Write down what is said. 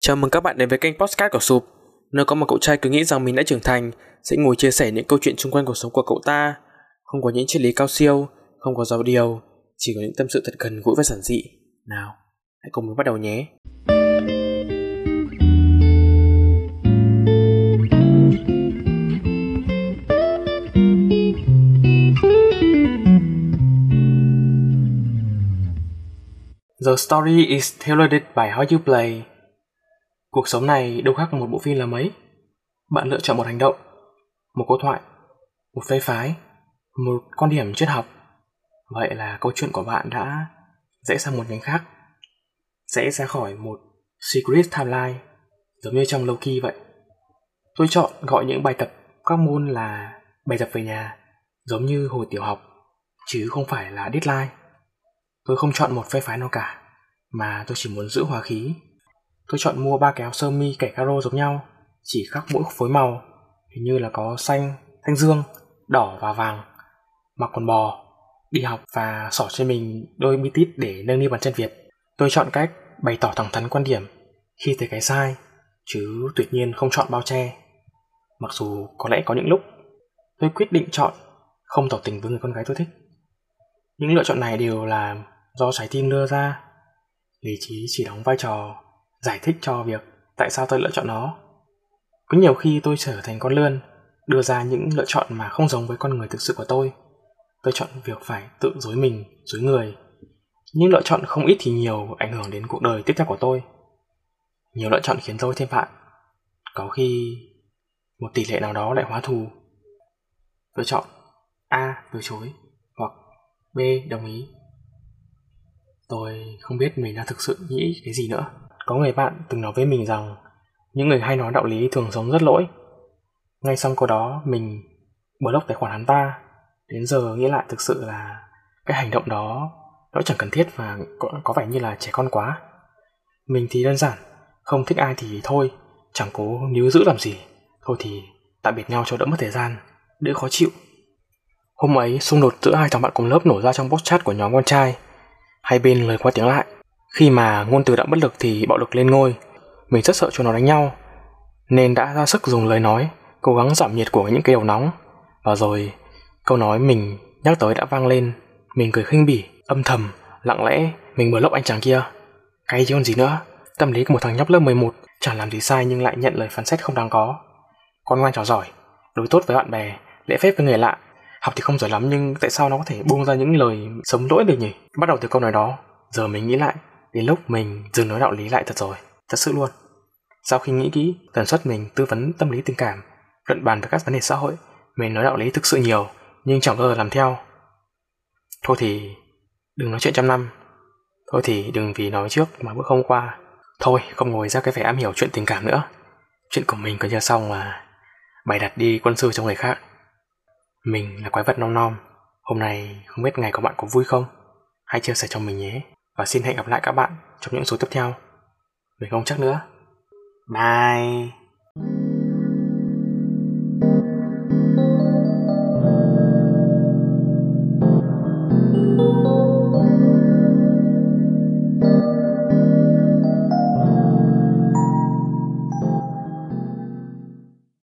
Chào mừng các bạn đến với kênh Podcast của Sụp, nơi có một cậu trai cứ nghĩ rằng mình đã trưởng thành, sẽ ngồi chia sẻ những câu chuyện xung quanh cuộc sống của cậu ta. Không có những triết lý cao siêu, không có giáo điều, chỉ có những tâm sự thật gần gũi và giản dị. Nào, hãy cùng mình bắt đầu nhé. The story is tailored by how you play. Cuộc sống này đâu khác một bộ phim là mấy. Bạn lựa chọn một hành động, một câu thoại, một phê phái, một quan điểm triết học. Vậy là câu chuyện của bạn đã rẽ sang một nhánh khác. Rẽ ra khỏi một secret timeline, giống như trong Loki vậy. Tôi chọn gọi những bài tập các môn là bài tập về nhà, giống như hồi tiểu học, chứ không phải là deadline. Tôi không chọn một phe phái nào cả, mà tôi chỉ muốn giữ hòa khí Tôi chọn mua ba kéo sơ mi kẻ caro giống nhau, chỉ khác mỗi phối màu, hình như là có xanh, thanh dương, đỏ và vàng. Mặc quần bò, đi học và xỏ trên mình đôi bi tít để nâng niu bàn chân Việt. Tôi chọn cách bày tỏ thẳng thắn quan điểm khi thấy cái sai, chứ tuyệt nhiên không chọn bao che. Mặc dù có lẽ có những lúc tôi quyết định chọn không tỏ tình với người con gái tôi thích. Những lựa chọn này đều là do trái tim đưa ra. Lý trí chỉ đóng vai trò giải thích cho việc tại sao tôi lựa chọn nó. Có nhiều khi tôi trở thành con lươn, đưa ra những lựa chọn mà không giống với con người thực sự của tôi. Tôi chọn việc phải tự dối mình, dối người. Những lựa chọn không ít thì nhiều ảnh hưởng đến cuộc đời tiếp theo của tôi. Nhiều lựa chọn khiến tôi thêm bạn. Có khi một tỷ lệ nào đó lại hóa thù. Tôi chọn A từ chối hoặc B đồng ý. Tôi không biết mình đang thực sự nghĩ cái gì nữa. Có người bạn từng nói với mình rằng những người hay nói đạo lý thường sống rất lỗi. Ngay sau câu đó mình block tài khoản hắn ta. Đến giờ nghĩ lại thực sự là cái hành động đó nó chẳng cần thiết và có, có vẻ như là trẻ con quá. Mình thì đơn giản, không thích ai thì thôi, chẳng cố níu giữ làm gì. Thôi thì tạm biệt nhau cho đỡ mất thời gian, đỡ khó chịu. Hôm ấy, xung đột giữa hai thằng bạn cùng lớp nổ ra trong bot chat của nhóm con trai. Hai bên lời qua tiếng lại. Khi mà ngôn từ đã bất lực thì bạo lực lên ngôi, mình rất sợ cho nó đánh nhau, nên đã ra sức dùng lời nói, cố gắng giảm nhiệt của những cái đầu nóng. Và rồi, câu nói mình nhắc tới đã vang lên, mình cười khinh bỉ, âm thầm, lặng lẽ, mình mở lốc anh chàng kia. cay chứ còn gì nữa, tâm lý của một thằng nhóc lớp 11 chẳng làm gì sai nhưng lại nhận lời phán xét không đáng có. Con ngoan trò giỏi, đối tốt với bạn bè, lễ phép với người lạ. Học thì không giỏi lắm nhưng tại sao nó có thể buông ra những lời sống lỗi được nhỉ? Bắt đầu từ câu nói đó, giờ mình nghĩ lại, Đến lúc mình dừng nói đạo lý lại thật rồi, thật sự luôn. Sau khi nghĩ kỹ, tần suất mình tư vấn tâm lý tình cảm, luận bàn về các vấn đề xã hội, mình nói đạo lý thực sự nhiều, nhưng chẳng bao giờ làm theo. Thôi thì đừng nói chuyện trăm năm. Thôi thì đừng vì nói trước mà bước không qua. Thôi, không ngồi ra cái vẻ am hiểu chuyện tình cảm nữa. Chuyện của mình còn chưa xong mà bày đặt đi quân sư cho người khác. Mình là quái vật non non. Hôm nay không biết ngày của bạn có vui không? Hãy chia sẻ cho mình nhé và xin hẹn gặp lại các bạn trong những số tiếp theo. Mình không chắc nữa. Bye!